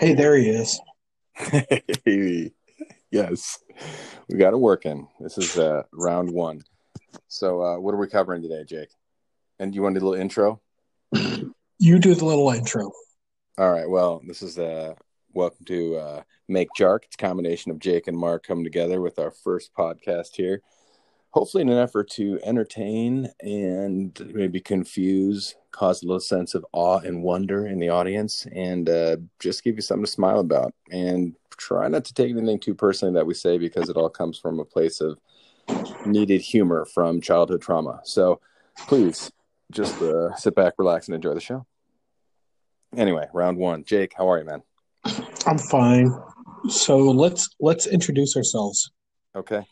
Hey, there he is. Hey, yes, we got it working. This is uh, round one. So, uh, what are we covering today, Jake? And you want a little intro? You do the little intro. All right. Well, this is uh, welcome to uh, Make Jark. It's a combination of Jake and Mark coming together with our first podcast here. Hopefully, in an effort to entertain and maybe confuse, cause a little sense of awe and wonder in the audience, and uh, just give you something to smile about. And try not to take anything too personally that we say because it all comes from a place of needed humor from childhood trauma. So please just uh, sit back, relax, and enjoy the show. Anyway, round one. Jake, how are you, man? I'm fine. So let's let's introduce ourselves. Okay.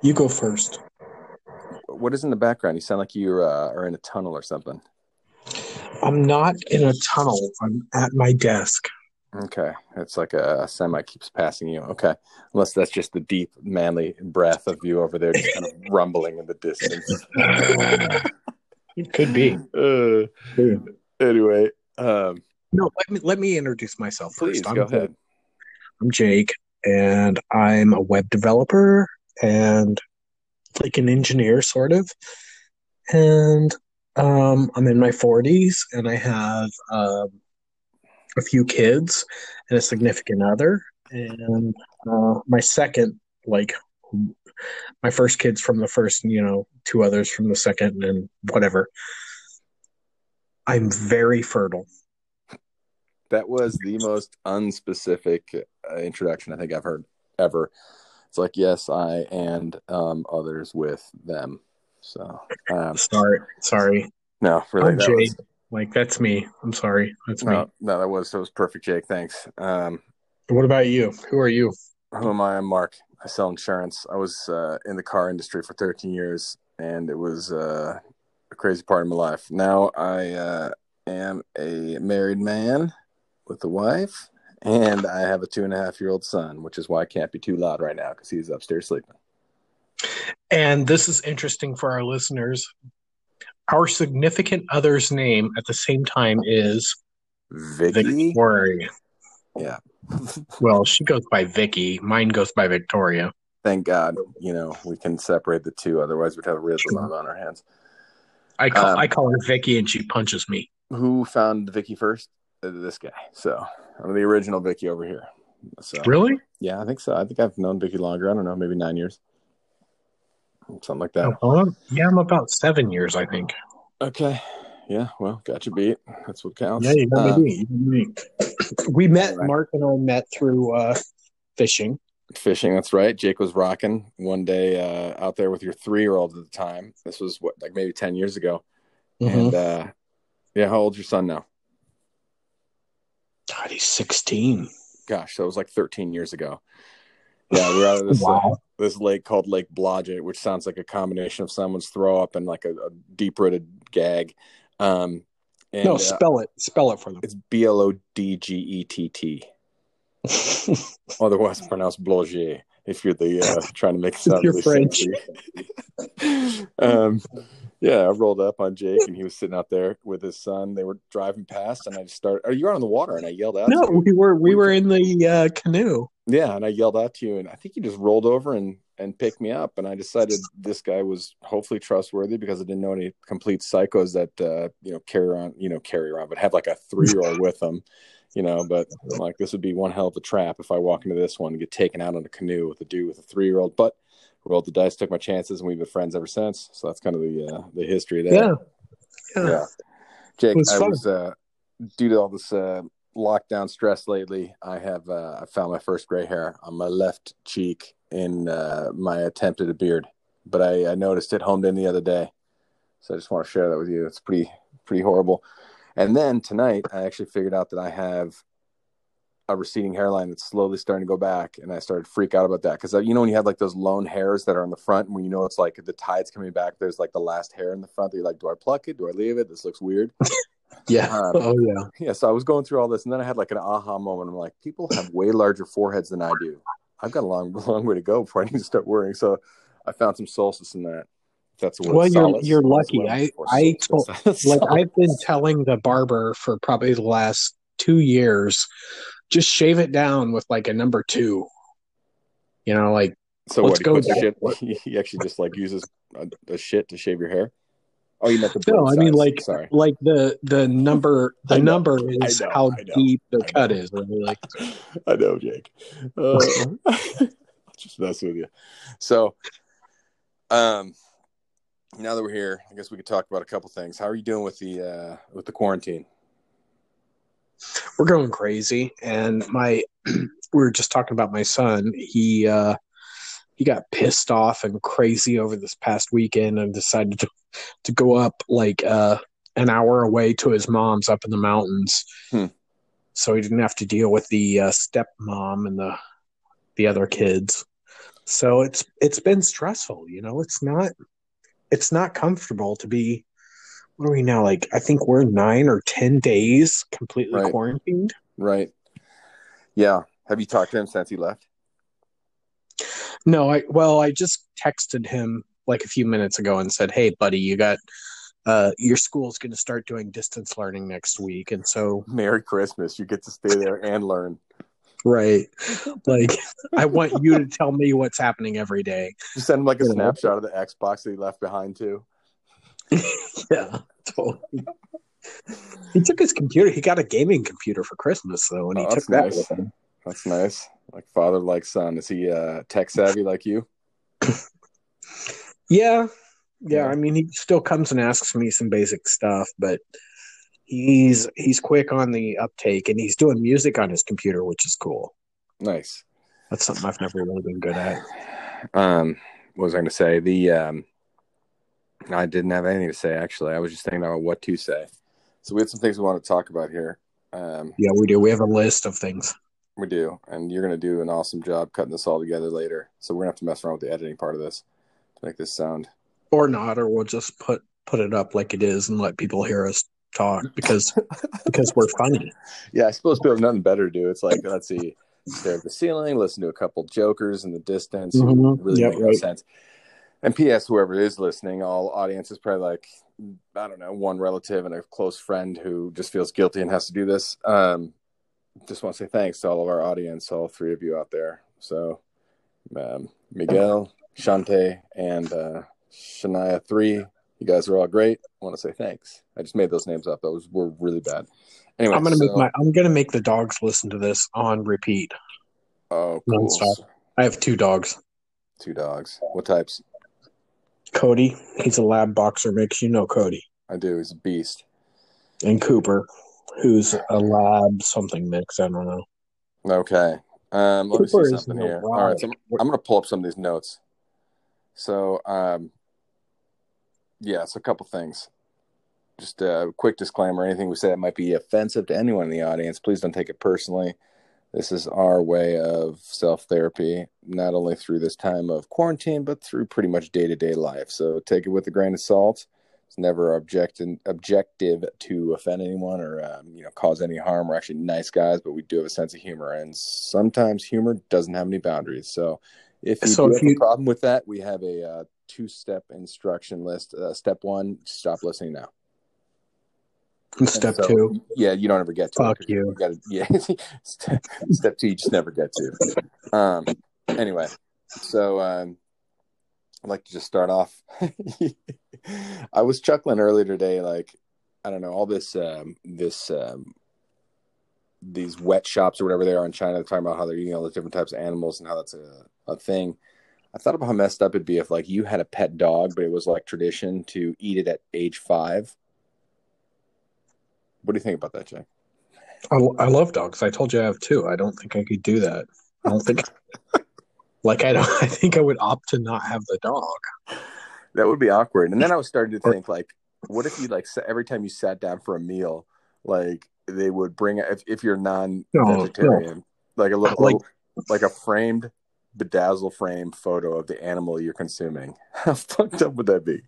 You go first. What is in the background? You sound like you uh, are in a tunnel or something. I'm not in a tunnel. I'm at my desk. Okay. It's like a, a semi keeps passing you. Okay. Unless that's just the deep, manly breath of you over there, just kind of rumbling in the distance. It could be. Uh, anyway, um, No, let me let me introduce myself please first. I'm go ahead. I'm Jake, and I'm a web developer and like an engineer, sort of. And um, I'm in my 40s, and I have um, a few kids and a significant other. And uh, my second, like, my first kids from the first, you know, two others from the second, and whatever. I'm very fertile. That was the most unspecific uh, introduction I think I've heard ever. It's like, yes, I and um, others with them. So, um, Sorry, sorry. no, really, that was, Like that's me. I'm sorry. That's me. no, no, that was, that was perfect, Jake. Thanks. Um, What about you? Who are you? who am I? I'm Mark. I sell insurance. I was uh, in the car industry for 13 years, and it was uh, a crazy part of my life. Now I uh, am a married man with a wife, and I have a two and a half year old son, which is why I can't be too loud right now because he's upstairs sleeping. And this is interesting for our listeners. Our significant other's name at the same time is Vicky, Victoria. yeah. Well, she goes by Vicky. Mine goes by Victoria. Thank God, you know we can separate the two. Otherwise, we'd have a real dilemma on our hands. I call Um, I call her Vicky, and she punches me. Who found Vicky first? Uh, This guy. So I'm the original Vicky over here. So Really? Yeah, I think so. I think I've known Vicky longer. I don't know, maybe nine years, something like that. Oh, yeah, I'm about seven years, I think. Okay. Yeah. Well, got you beat. That's what counts. Yeah, you got Uh, me beat. You got me beat. We met. Right. Mark and I met through uh, fishing. fishing. That's right. Jake was rocking one day uh, out there with your three-year-old at the time. This was what, like maybe ten years ago. Mm-hmm. And uh, yeah, how old's your son now? God, he's sixteen. Gosh, that was like thirteen years ago. Yeah, we're out of this uh, this lake called Lake Blodgett, which sounds like a combination of someone's throw up and like a, a deep-rooted gag. Um, and, no, uh, spell it. Spell it for them. It's B L O D G E T T. Otherwise pronounced Bloget if you're the uh, trying to make it sound you're really French. um, yeah, I rolled up on Jake and he was sitting out there with his son. They were driving past and I just started, Are you out on the water? And I yelled out. no, we were we were in the uh, canoe. Yeah, and I yelled out to you, and I think you just rolled over and and picked me up. And I decided this guy was hopefully trustworthy because I didn't know any complete psychos that uh, you know carry around, you know, carry around, but have like a three year old with them, you know. But like, this would be one hell of a trap if I walk into this one and get taken out on a canoe with a dude with a three year old. But rolled the dice, took my chances, and we've been friends ever since. So that's kind of the uh, the history there. Yeah. Yeah. Yeah. Jake, was I fun. was uh, due to all this uh, lockdown stress lately. I have uh, I found my first gray hair on my left cheek in uh, my attempt at a beard, but I, I noticed it homed in the other day, so I just want to share that with you. It's pretty pretty horrible. And then tonight, I actually figured out that I have a receding hairline that's slowly starting to go back, and I started to freak out about that because you know when you have like those lone hairs that are on the front, and when you know it's like the tide's coming back, there's like the last hair in the front. That you're like, do I pluck it? Do I leave it? This looks weird. Yeah. Um, oh yeah. yeah, so I was going through all this, and then I had like an aha moment. I'm like, people have way larger foreheads than I do. I've got a long, long way to go before I need to start worrying. So I found some solstice in that. That's. Well, you're- you're lucky. I- I told, Like I've been telling the barber for probably the last two years just shave it down with like a number two. You know, like So Let's what? He, go shit, he, actually just like uses a, a shit to shave your hair. Oh, you meant the No, I mean, like- sorry. like the the number the number is know, how deep the cut is. Like I know, Jake. Uh, just mess with you. So, um, now that we're here, I guess we could talk about a couple things. How are you doing with the uh, with the quarantine? We're going crazy, and my we were just talking about my son. He uh he got pissed off and crazy over this past weekend and decided to to go up like uh an hour away to his mom's up in the mountains. Hmm. So he didn't have to deal with the uh, stepmom and the the other kids. So it's it's been stressful, you know. It's not it's not comfortable to be what are we now like I think we're 9 or 10 days completely Right. quarantined. Right. Yeah. Have you talked to him since he left? No, I well, I just texted him like a few minutes ago and said, "Hey, buddy, you got uh, your school's going to start doing distance learning next week, and so Merry Christmas. You get to stay there and learn. right, like I want you to tell me what's happening every day." Just send him like a snapshot of the Xbox that he left behind too. Yeah, totally. He took his computer. He got a gaming computer for Christmas, though, and he Oh, took that nice. with him. That's nice. Like father, like son. Is he uh, tech savvy like you? Yeah, yeah. Yeah. I mean, he still comes and asks me some basic stuff, but he's he's quick on the uptake, and he's doing music on his computer, which is cool. Nice. That's something I've never really been good at. Um, what was I going to say? The um, I didn't have anything to say actually. I was just thinking about what to say. So we had some things we want to talk about here. Um, Yeah, we do. We have a list of things. we do, and you're going to do an awesome job cutting this all together later. So we're going to have to mess around with the editing part of this to make this sound. Or not, or we'll just put put it up like it is and let people hear us talk because because we're funny. Yeah, I suppose people have nothing better to do. It's like let's see, stare at the ceiling, listen to a couple jokers in the distance. Mhm. Really Yep, make no right. sense. And P.S. Whoever is listening, all audience is probably like I don't know, one relative and a close friend who just feels guilty and has to do this. Um, just want to say thanks to all of our audience, all three of you out there. So, um, Miguel, Shante, and uh, Shania three, you guys are all great. I want to say thanks. I just made those names up; those were really bad. Anyway, I'm gonna make my I'm gonna make the dogs listen to this on repeat. Oh, cool. Nonstop. I have two dogs. Two dogs. What types? Cody, he's a lab boxer mix. You know Cody. I do. He's a beast. And Cooper, who's a lab something mix. I don't know. Okay. Um, let me see something here. All right. So I'm, I'm going to pull up some of these notes. So, um, yeah, it's a couple things. Just a quick disclaimer anything we say that might be offensive to anyone in the audience, please don't take it personally. This is our way of self therapy, not only through this time of quarantine, but through pretty much day to day life. So take it with a grain of salt. It's never object- objective to offend anyone or um, you know cause any harm. We're actually nice guys, but we do have a sense of humor, and sometimes humor doesn't have any boundaries. So if you So if have you- a problem with that, we have a uh, two-step instruction list. Uh, step one: stop listening now. Step So, two, Yeah, you don't ever get to. it Fuck 'cause you. Got to yeah. step, step two, you just never get to. Um. Anyway, so um, I'd like to just start off. I was chuckling earlier today, like I don't know, all this, um, this, um, these wet shops or whatever they are in China, talking about how they're eating all the different types of animals and how that's a, a thing. I thought about how messed up it'd be if like you had a pet dog, but it was like tradition to eat it at age five. What do you think about that, Jay? I, I love dogs. I told you I have two. I don't think I could do that. I don't think. like I don't. I think I would opt to not have the dog. That would be awkward. And then I was starting to think, like, what if you like every time you sat down for a meal, like they would bring if if you're non-vegetarian, like a little Like- like a framed bedazzle frame photo of the animal you're consuming. How fucked up would that be?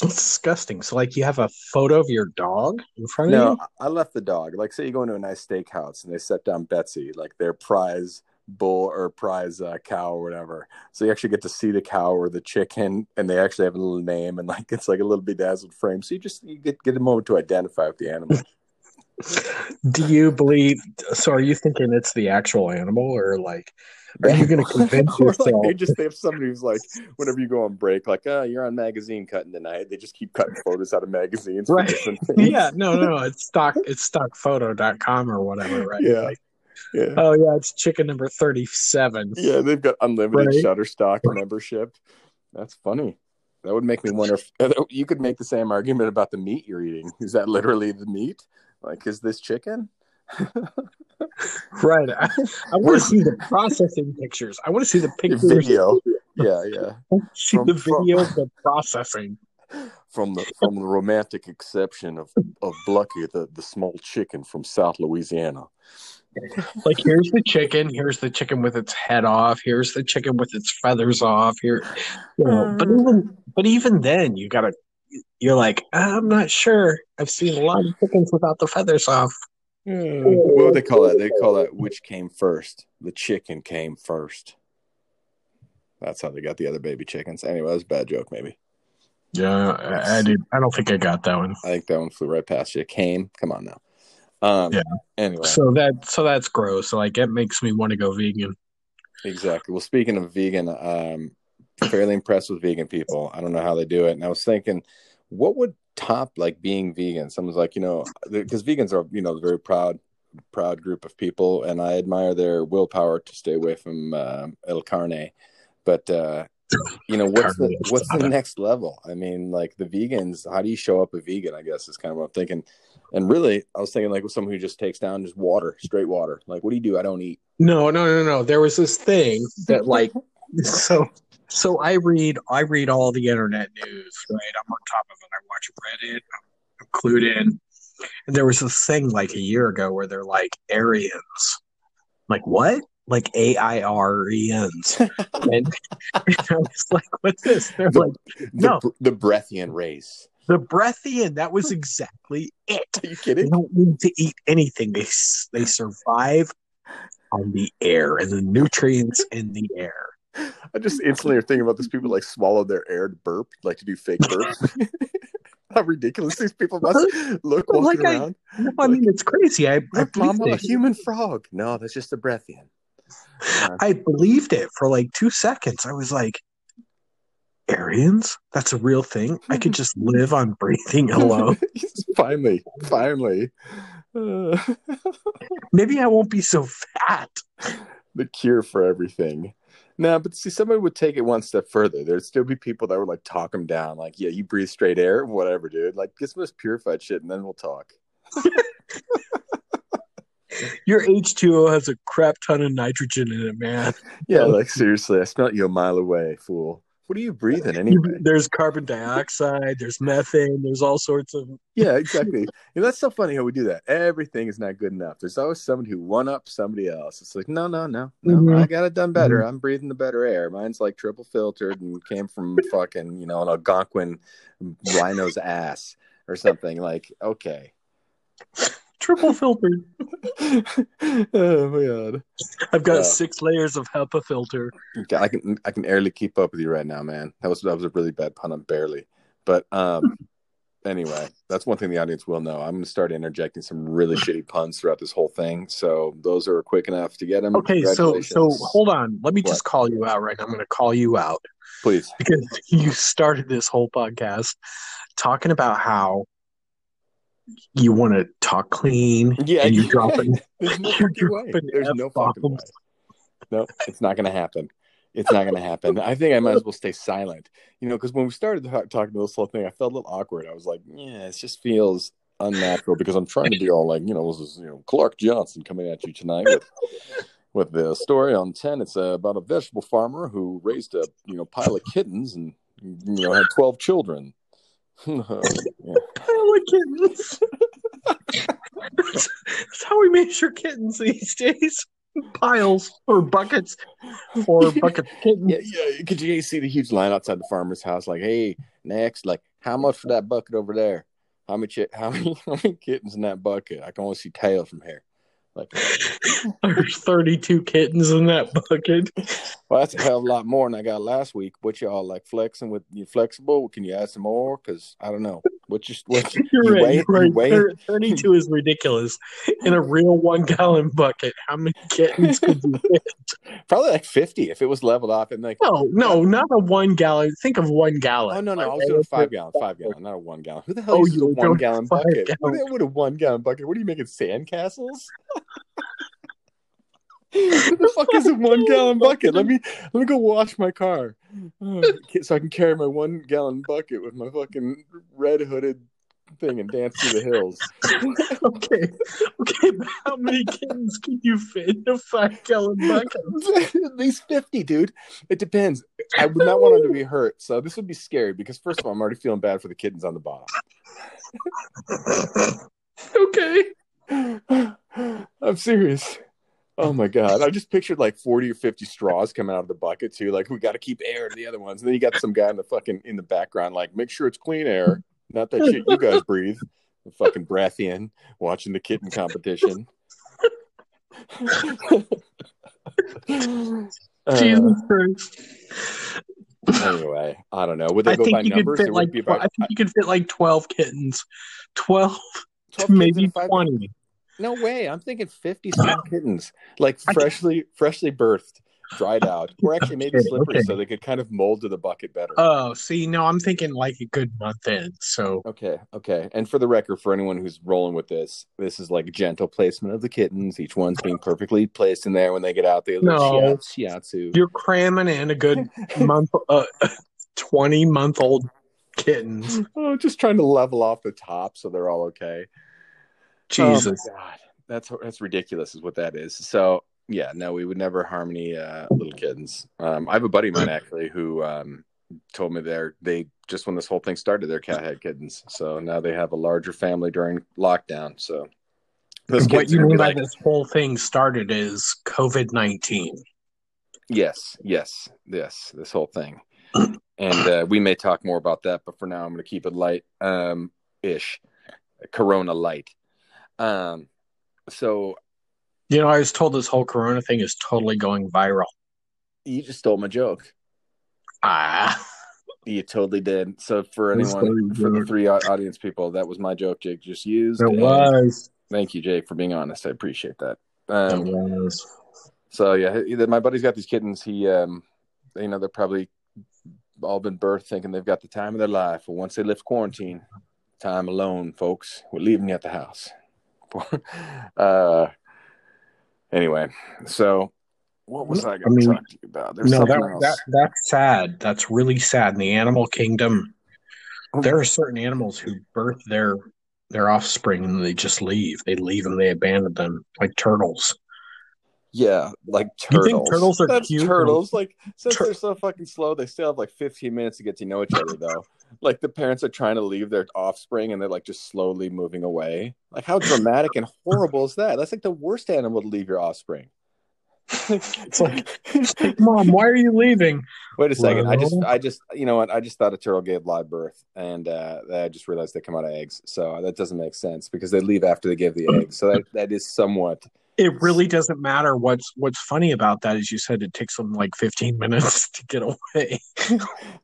That's disgusting. So like you have a photo of your dog in front of you. I I left the dog. Like, say you go into a nice steakhouse and they set down Betsy, like their prize bull or prize uh, cow or whatever. So you actually get to see the cow or the chicken, and they actually have a little name and like it's like a little bedazzled frame. So you just you get get a moment to identify with the animal. Do you believe? So, are you thinking it's the actual animal, or like, are you going to convince yourself? like they just they have somebody who's like, whenever you go on break, like, oh, you're on magazine cutting tonight. They just keep cutting photos out of magazines. Right. yeah, no, no, it's stock, it's stockphoto.com or whatever, right? Yeah. Like, yeah. oh yeah, it's chicken number thirty-seven. Yeah, they've got unlimited Right. Shutterstock membership. That's funny. That would make me wonder if you could make the same argument about the meat you're eating. Is that literally the meat? Like, is this chicken? Right. I, I want to see the processing pictures. I want to see the pictures. Video. Yeah, yeah. See From- the from- video of the processing. From the from the romantic exception of of Blucky, the the small chicken from South Louisiana. Like here's the chicken. Here's the chicken with its head off. Here's the chicken with its feathers off. Here, you know. But hmm. even but even then, you gotta. You're like, I'm not sure. I've seen a lot of chickens without the feathers off. What would they call that? They call that which came first. The chicken came first. That's how they got the other baby chickens. Anyway, that was a bad joke, maybe. Yeah, I, I did. I don't think I got that one. I think that one flew right past you. Came. Come on now. Um, Yeah. Anyway, So that so that's gross. Like it makes me want to go vegan. exactly. Well, speaking of vegan, um, fairly impressed with vegan people. I don't know how they do it, and I was thinking, what would top like being vegan? Someone's like, you know, because vegans are you know very proud, proud group of people, and I admire their willpower to stay away from uh, el carne. But uh, you know, what's the what's the next level? I mean, like the vegans, how do you show up a vegan? I guess is kind of what I'm thinking. And really, I was thinking like with someone who just takes down just water, straight water. Like, what do you do? I don't eat. No, no, no, no. There was this thing that like so so I read I read all the internet news, right? I'm on top of it. I watch Reddit, I'm clued in. And there was this thing like a year ago where they're like Aryans. Like what? Like A I R E N's. And I was like, what's this? They're The- like The, No. the Breathian race. the Breathian. That was exactly it. Are you They don't need to eat anything. They they survive on the air and the nutrients in the air. I just instantly are thinking about these people like swallow their air to burp, like to do fake burps. How ridiculous these people must look Well, walking like I- around. No, I mean it's crazy. I, I Look, mom, believed I'm a human frog. No, that's just a Breathian. I believed it for like two seconds. I was like, Aryans? That's a real thing. I could just live on breathing alone. finally, finally. Uh, Maybe I won't be so fat. the cure for everything. No, but see, somebody would take it one step further. There'd still be people that would like talk them down, like, "Yeah, you breathe straight air, whatever, dude. Like, get some of this purified shit, and then we'll talk." Your H2O has a crap ton of nitrogen in it, man. Yeah, like seriously, I smell you a mile away, fool. What are you breathing anyway? There's carbon dioxide, there's methane, there's all sorts of. Yeah, exactly. And that's so funny how we do that. Everything is not good enough. There's always somebody who one up somebody else. It's like, no, no, no, no. Mhm. I got it done better. I'm breathing the better air. Mine's like triple filtered and came from fucking, you know, an Algonquin rhino's ass or something. Like, okay. Triple filtered. oh my god. I've got Yeah. six layers of HEPA filter. Okay, I can I can barely keep up with you right now, man. That was that was a really bad pun on barely. But um anyway, that's one thing the audience will know. I'm gonna start interjecting some really shitty puns throughout this whole thing. So those are quick enough to get them. Okay, so so hold on. Let me What? just call you out right now. I'm going to call you out please. because you started this whole podcast talking about how you want to talk clean Yeah, and you're yeah. dropping There's no fucking way. There's no fucking way. No, it's not gonna happen. It's not gonna happen. I think I might as well stay silent. You know, because when we started ta- talking about this whole thing, I felt a little awkward. I was like, yeah, it just feels unnatural because I'm trying to be all like, you know, this is you know Clark Johnson coming at you tonight with with the story on ten. It's uh, about a vegetable farmer who raised a you know pile of kittens and you know had twelve children. Of kittens. that's, that's how we measure kittens these days. Piles or buckets or bucket kittens. Yeah, yeah. Could you see the huge line outside the farmer's house? Like, hey, next, like, how much for that bucket over there? How much? How many? How many kittens in that bucket? I can only see tail from here. Like, There's 32 kittens in that bucket. well, that's a hell of a lot more than I got last week. What y'all like flexing with you flexible? Can you add some more? Because I don't know. What you what you, You're you right. weigh- right. you weigh- 32 is ridiculous. In a real one gallon bucket, how many kittens could you fit? probably like fifty if it was leveled off and like. No, no, not a one gallon. Think of one gallon. Oh no no! I was doing five gallon, five gallon, not a one gallon. Who the hell Oh, uses a one gallon five bucket? What, gallon. what a one gallon bucket? What are you making sandcastles? What the fuck is a one gallon bucket? Let me let me go wash my car, Oh, so I can carry my one gallon bucket with my fucking red hooded thing and dance through the hills. Okay, okay, how many kittens can you fit in a five gallon bucket? At least fifty, dude. It depends. I would not want them to be hurt, so this would be scary because first of all, I'm already feeling bad for the kittens on the bottom. okay. I'm serious. Oh my god! I just pictured like forty or fifty straws coming out of the bucket too. Like we got to keep air to the other ones. And then you got some guy in the fucking in the background, like make sure it's clean air, not that shit you guys breathe. The fucking breath in, watching the kitten competition. Uh, Jesus Christ. anyway, I don't know. Would they I go by think you could numbers? fit like be tw- by, I think you could fit like twelve kittens, twelve 12 to maybe twenty. No way! I'm thinking fifty some kittens, like freshly freshly birthed, dried out, or actually maybe Okay, slippery, okay. so they could kind of mold to the bucket better. Oh, see, no, I'm thinking like a good month in. So Okay, okay. And for the record, for anyone who's rolling with this, this is like gentle placement of the kittens. Each one's being perfectly placed in there. When they get out, they No. shiatsu. you're cramming in a good month, uh, twenty month old kittens. Oh, just trying to level off the top so they're all okay. Jesus. Oh my God. That's that's ridiculous, is what that is. So yeah, no, we would never harm any uh, little kittens. Um, I have a buddy of mine actually who um, told me they're they just when this whole thing started, their cat had kittens. So now they have a larger family during lockdown. So what you mean by like, this whole thing started is COVID nineteen. Yes, yes, yes, this whole thing. And uh, we may talk more about that, but for now, I'm going to keep it light um, ish, Corona light. Um, so You know, I was told this whole Corona thing is totally going viral. you just stole my joke. Ah, You totally did. So for anyone, for the three audience people, that was my joke. Jake just used. it was. Thank you, Jake, for being honest. I appreciate that. It Um, was. So yeah, my buddy's got these kittens. He, um, you know, they're probably all been birthed thinking they've got the time of their life. But once they lift quarantine, time alone, folks, we're leaving you at the house. uh, anyway, so what was I going to mean, talk to you about? There's No, that, that that's sad. That's really sad. In the animal kingdom, there are certain animals who birth their their offspring and they just leave. They leave and they abandon them, like turtles. Yeah, like You turtles. think turtles are That's cute? turtles. Like since Tur- they're so fucking slow, they still have like 15 minutes to get to know each other though. like the parents are trying to leave their offspring and they're like just slowly moving away. Like how dramatic and horrible is that? That's like the worst animal to leave your offspring. It's like, Mom, why are you leaving? Wait a second. I just I just you know what? I just thought a turtle gave live birth and uh I just realized they come out of eggs. So that doesn't make sense because they leave after they give the eggs. So that, that is somewhat It really doesn't matter. What's What's funny about that is you said it takes them like 15 minutes to get away.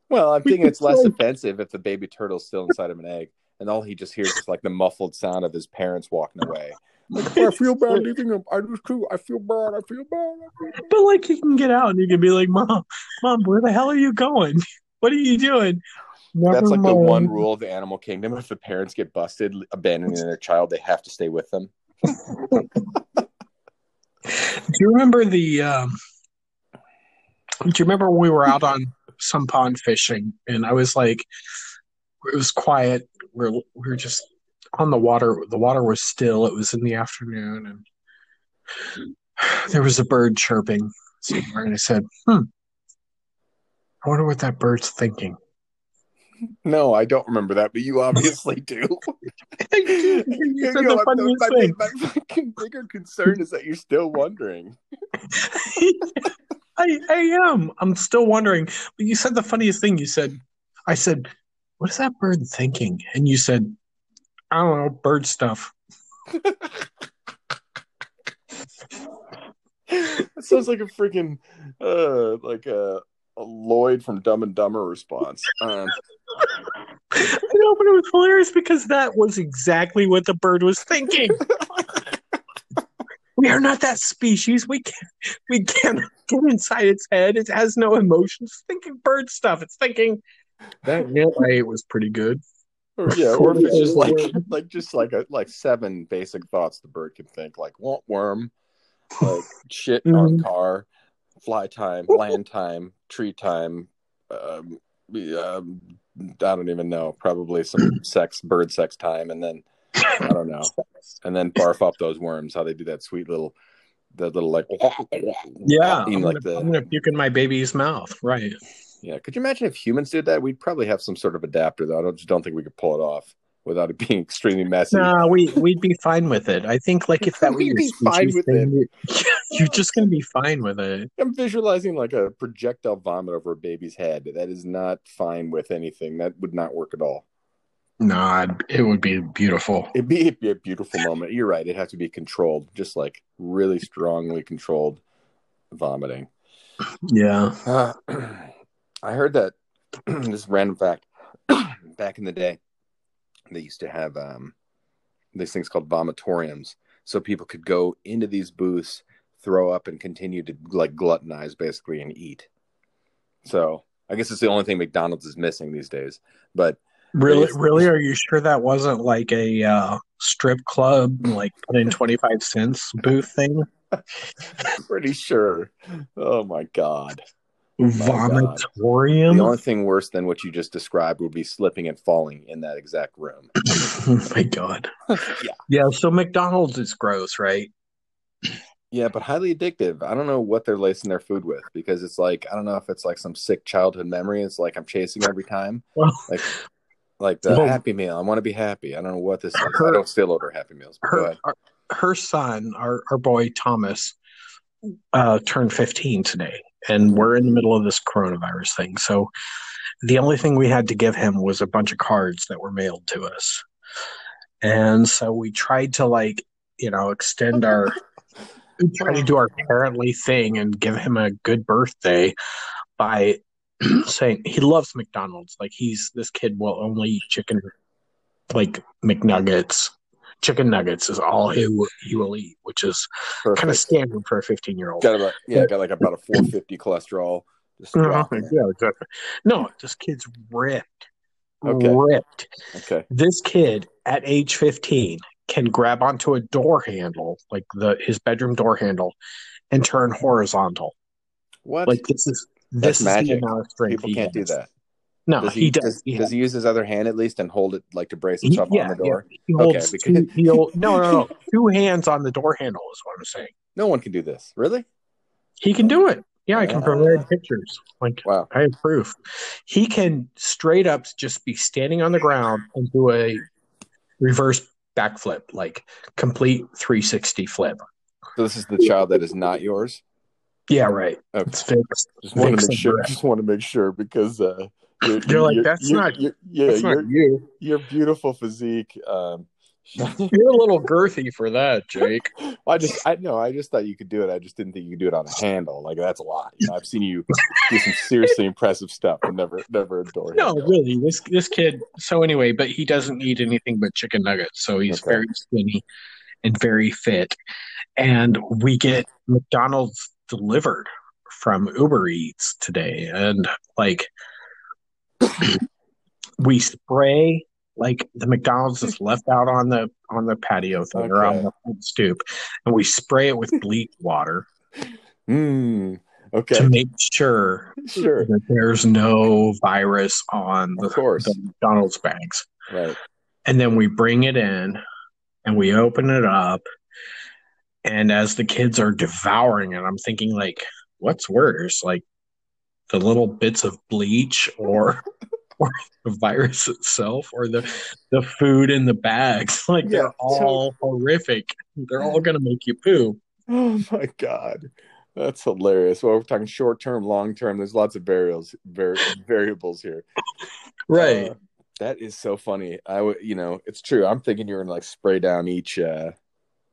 Well, I'm thinking it's less offensive if the baby turtle's still inside of an egg, and all he just hears is like the muffled sound of his parents walking away. Like, "Oh, I feel bad leaving him. I do too. I feel bad. I feel bad. I feel bad. But like he can get out and he can be like, Mom, Mom, where the hell are you going? What are you doing? Never That's like the one rule of the animal kingdom. If the parents get busted abandoning their child, they have to stay with them. Do you remember the? Um, do you remember when we were out on some pond fishing and I was like, it was quiet. We're we were just on the water. The water was still. It was in the afternoon and there was a bird chirping somewhere, and I said, "Hmm, I wonder what that bird's thinking." No, I don't remember that, but you obviously do. you You said know, the funniest my, thing. my fucking bigger concern is that you're still wondering. I I am. I'm still wondering. But you said the funniest thing. You said, I said, what is that bird thinking? And you said, I don't know, bird stuff. That sounds like a freaking uh like a, a Lloyd from Dumb and Dumber response. Um, I know, but it was hilarious because that was exactly what the bird was thinking. we are not that species. We can't we can't get inside its head. It has no emotions. It's thinking bird stuff. It's thinking that ate was pretty good. Or, yeah, or if it's just like like just like a like seven basic thoughts the bird can think, like want worm, like shit on Mhm. car, fly time, land time, tree time, um, um, I don't even know, probably some sex, bird sex time, and then I don't know, and then barf up those worms. How they do that sweet little, that little like Yeah, I'm, like gonna, the I'm gonna puke in my baby's mouth. Right. Yeah. Could you imagine if humans did that? We'd probably have some sort of adapter though. I don't, just don't think we could pull it off without it being extremely messy. No, we we'd be fine with it. I think like if that were your be fine with thing, you- you're just gonna be fine with it. I'm visualizing like a projectile vomit over a baby's head. That is not fine with anything. That would not work at all. No, it would be beautiful. It'd be, it'd be a beautiful moment. You're right. It has to be controlled, just like really strongly controlled vomiting. Yeah. Uh, I heard that this random fact back in the day, they used to have um, these things called vomitoriums, so people could go into these booths, throw up, and continue to like gluttonize basically and eat. So I guess it's the only thing McDonald's is missing these days. But Really, really, are you sure that wasn't like a uh, strip club, like put in twenty five cents booth thing? pretty sure. Oh my god. God. Vomitorium. The only thing worse than what you just described would be slipping and falling in that exact room. oh my god. Yeah. Yeah. So McDonald's is gross, right? Yeah, but highly addictive. I don't know what they're lacing their food with because it's like I don't know if it's like some sick childhood memory. It's like I'm chasing every time, Well, like like the Well- Happy Meal. I want to be happy. I don't know what this is. I don't still order Happy Meals. But go her our, her son, our our boy Thomas, uh, turned fifteen today, and we're in the middle of this coronavirus thing. So the only thing we had to give him was a bunch of cards that were mailed to us, and so we tried to like you know extend our we tried to do our parently thing and give him a good birthday by saying he loves McDonald's. Like he's this kid will only eat chicken, like McNuggets. Chicken nuggets is all he will, he will eat, which is kind of standard for a 15 year old. Got about yeah, got like about a 450 cholesterol. Just uh-huh. dropping. Yeah, exactly. No, this kid's ripped. Okay. Ripped. Okay. This kid at age 15 can grab onto a door handle, like the his bedroom door handle, and turn horizontal. What? Like this is That's this is magic. the amount of strength People he can't do has. that. No, Does he, he, does. does, He does he use his other hand at least and hold it like to brace He- himself yeah, on the door? He holds because- two, he'll, no, no, no. Two hands on the door handle is what I'm saying. No one can do this. Really? He can do it. Yeah, I can Ah. provide pictures. Like Wow. I have proof. He can straight up just be standing on the ground and do a reverse backflip, like complete 360 flip. So this is the child that is not yours. Yeah, right. Okay. It's fixed. Just want to make sure. Just want to make sure because uh, you're, You're like, "That's not- you're- yeah, That's your not you. your beautiful physique. Um, You're a little girthy for that, Jake. I just I know I just thought you could do it. I just didn't think you could do it on a handle. Like that's a lot. You know, I've seen you do some seriously impressive stuff, but never never adore. door. No, handle. really. This this kid. So anyway, but he doesn't eat anything but chicken nuggets. So he's Okay. very skinny and very fit. And we get McDonald's delivered from Uber Eats today, and like we spray like the McDonald's is left out on the on the patio thing or on the stoop, and we spray it with bleach water Hmm. Okay. to make sure Sure. that there's no virus on the, the McDonald's bags. Right. And then we bring it in and we open it up. And as the kids are devouring it, I'm thinking like, what's worse? Like the little bits of bleach or or the virus itself or the the food in the bags. Like Yeah, they're all horrific. They're all gonna make you poo. Oh my god. That's hilarious. Well, we're talking short term, long term. There's lots of variables var- variables here. Uh, that is so funny. I would, you know, it's true. I'm thinking you're gonna like spray down each uh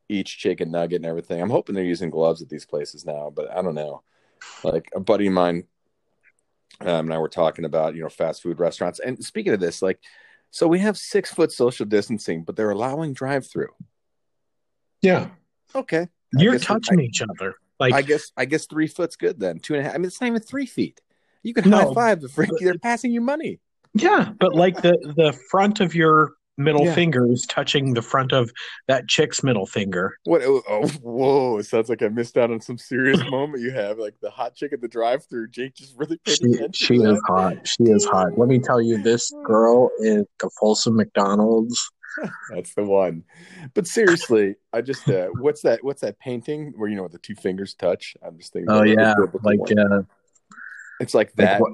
each chicken nugget and everything. I'm hoping they're using gloves at these places now, but I don't know. Like a buddy of mine um, and I were talking about you know fast food restaurants. And speaking of this, like, so we have six foot social distancing, but they're allowing drive through. Yeah. Okay. You're touching I- each other. Like I guess I guess three foot's good then. Two and a half. I mean, it's not even three feet. You can No. high five the freak. They're passing you money. yeah, but like the the front of your middle Yeah. finger is touching the front of that chick's middle finger. What? Oh, oh, whoa! It sounds like I missed out on some serious moment you have. Like the hot chick at the drive-through. Jake just really She she is that. hot. She is hot. Let me tell you, this girl in the Folsom McDonald's. That's the one. But seriously, I just uh, what's that? What's that painting where you know the two fingers touch? I'm just thinking. Oh yeah, like uh, it's like like that. what-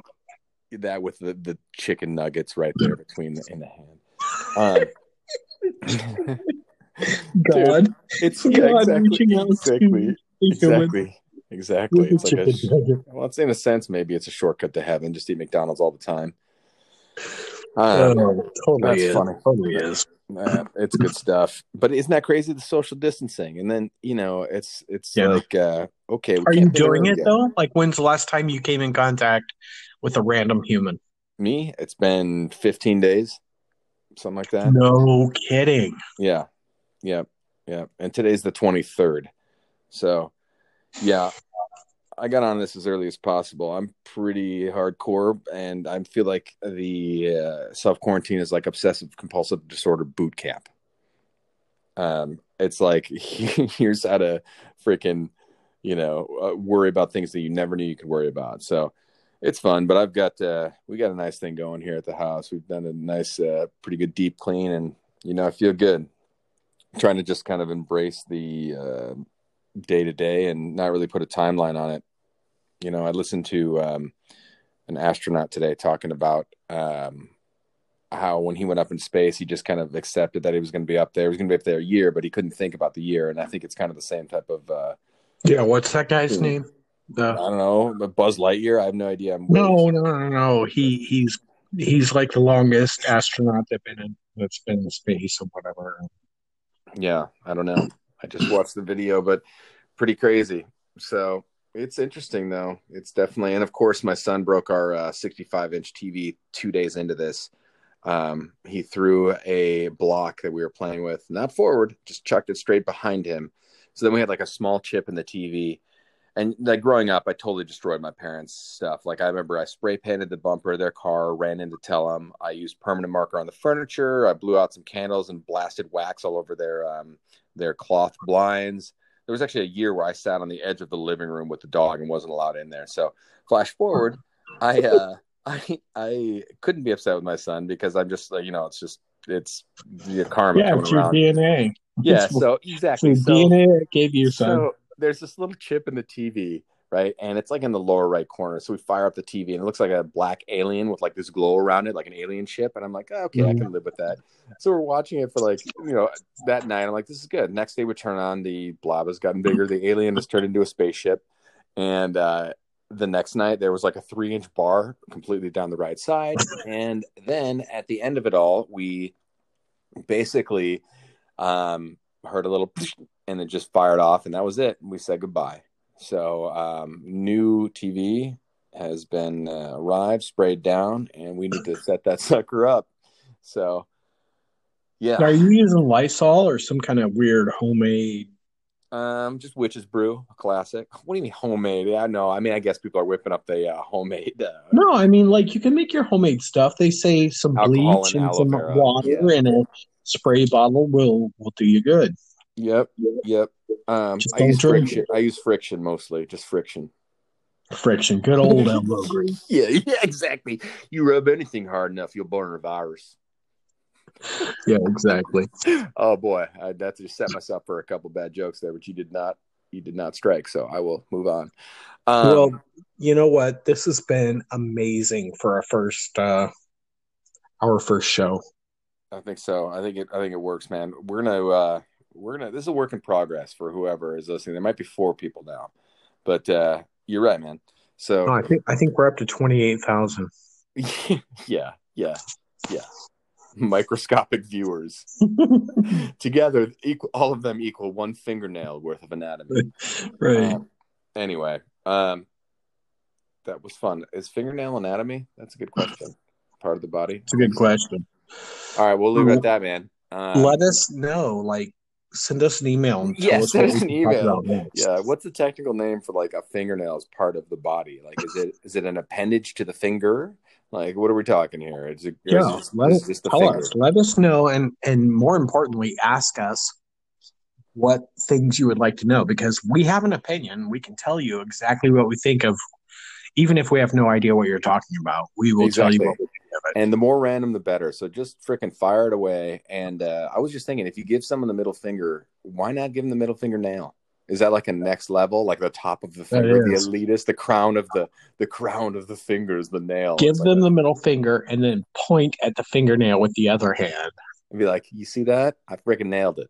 that with the the chicken nuggets right there between the, in the hand. Um, God, it's God yeah, exactly, reaching out to exactly, exactly, exactly. It's like a, well, it's in a sense maybe it's a shortcut to heaven. Just eat McDonald's all the time. Um, Oh, totally that's is. funny. Totally is. uh, it's good stuff. But isn't that crazy? The social distancing, and then you know, it's it's Yeah. like uh, okay, Are you doing it though? Like, when's the last time you came in contact with a random human? Me, it's been 15 days, something like that. No kidding. Yeah. Yeah. Yeah. And today's the 23rd. So, yeah, I got on this as early as possible. I'm pretty hardcore and I feel like the uh, self quarantine is like obsessive compulsive disorder boot camp. Um, it's like here's how to freaking, you know, uh, worry about things that you never knew you could worry about. So, it's fun, but I've got uh we got a nice thing going here at the house. We've done a nice uh pretty good deep clean and you know, I feel good. Trying to just kind of embrace the uh day to day and not really put a timeline on it. You know, I listened to um an astronaut today talking about um how when he went up in space, he just kind of accepted that he was going to be up there. He was going to be up there a year, but he couldn't think about the year. And I think it's kind of the same type of, uh, Yeah, what's that guy's Hmm. name? I The don't know, but Buzz Lightyear. I have no idea. I'm no, no, no, no. He he's he's like the longest astronaut that's been in that's been in space or whatever. Yeah, I don't know. I just watched the video, but pretty crazy. So it's interesting, though. It's definitely, and of course, my son broke our uh, 65 inch TV two days into this. Um, he threw a block that we were playing with, not forward, just chucked it straight behind him. So then we had like a small chip in the TV. And like growing up, I totally destroyed my parents' stuff. Like I remember I spray painted the bumper of their car, ran in to tell them. I used permanent marker on the furniture. I blew out some candles and blasted wax all over their um, their cloth blinds. There was actually a year where I sat on the edge of the living room with the dog and wasn't allowed in there. So flash forward, I uh, I I couldn't be upset with my son because I'm just like you know it's just it's the karma Yeah, it's your around. DNA. Yeah, so exactly. So, DNA gave you son. so there's this little chip in the TV, right? And it's like in the lower right corner. So we fire up the TV and it looks like a black alien with like this glow around it, like an alien ship. And I'm like, oh, okay, I Mhm. can live with that. So we're watching it for like, you know, that night. I'm like, this is good. Next day we turn on, the blob has gotten bigger. The alien has turned into a spaceship. And uh, the next night there was like a three inch bar completely down the right side. And then at the end of it all, we basically um, heard a little and then just fired off, and that was it. We said goodbye. So, um, new TV has been uh, arrived, sprayed down, and we need to set that sucker up. So, yeah, Are you using Lysol or some kind of weird homemade? um, just witch's brew, a classic. What do you mean homemade? Yeah, no, I mean I guess people are whipping up the uh, homemade. Uh, No, I mean like you can make your homemade stuff. They say some bleach and and, some water yeah. in a spray bottle will will do you good. Yep, yep. Um, I use drink friction. I use friction mostly, just friction. Friction, good old elbow grease. Yeah, yeah, exactly. You rub anything hard enough, you'll burn a virus. Yeah, exactly. Oh boy, I had to just set myself for a couple bad jokes there, but you did not. You did not strike, so I will move on. Um, well, you know what? This has been amazing for our first uh our first show. I think so. I think it. I think it works, man. We're gonna. uh We're gonna. This is a work in progress for whoever is listening. There might be four people now, but uh you're right, man. So No, I think I think we're up to twenty eight thousand. yeah, yeah, yeah. microscopic viewers. Together, equal all of them equal one fingernail worth of anatomy. right. Um, anyway, um, that was fun. Is fingernail anatomy? That's a good question. Part of the body. It's a good question. All right, we'll leave it at that, man. Um, Let us know. Like, send us an email. And us send us an email. yeah, what's the technical name for like a fingernail as part of the body? Like, is it is it an appendage to the finger? Like, what are we talking here? Is it, is Yeah, it let is us tell finger? us. Let us know, and and more importantly, ask us what things you would like to know because we have an opinion. We can tell you exactly what we think of, even if we have no idea what you're talking about. We will tell you what we think. And the more random, the better. So just freaking fire it away. And uh, I was just thinking, if you give someone the middle finger, why not give them the middle finger nail? Is that like a next level, like the top of the finger, the elitist, the crown of the the crown of the fingers, the nail? Give them the middle finger and then point at the fingernail with the other hand. and be like, you see that? I freaking nailed it.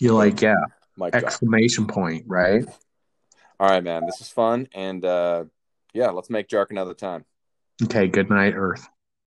You're like, yeah, drop. exclamation point, right? All right, man. This is fun, and uh, yeah, let's make Jark another time. Okay, good night, Earth.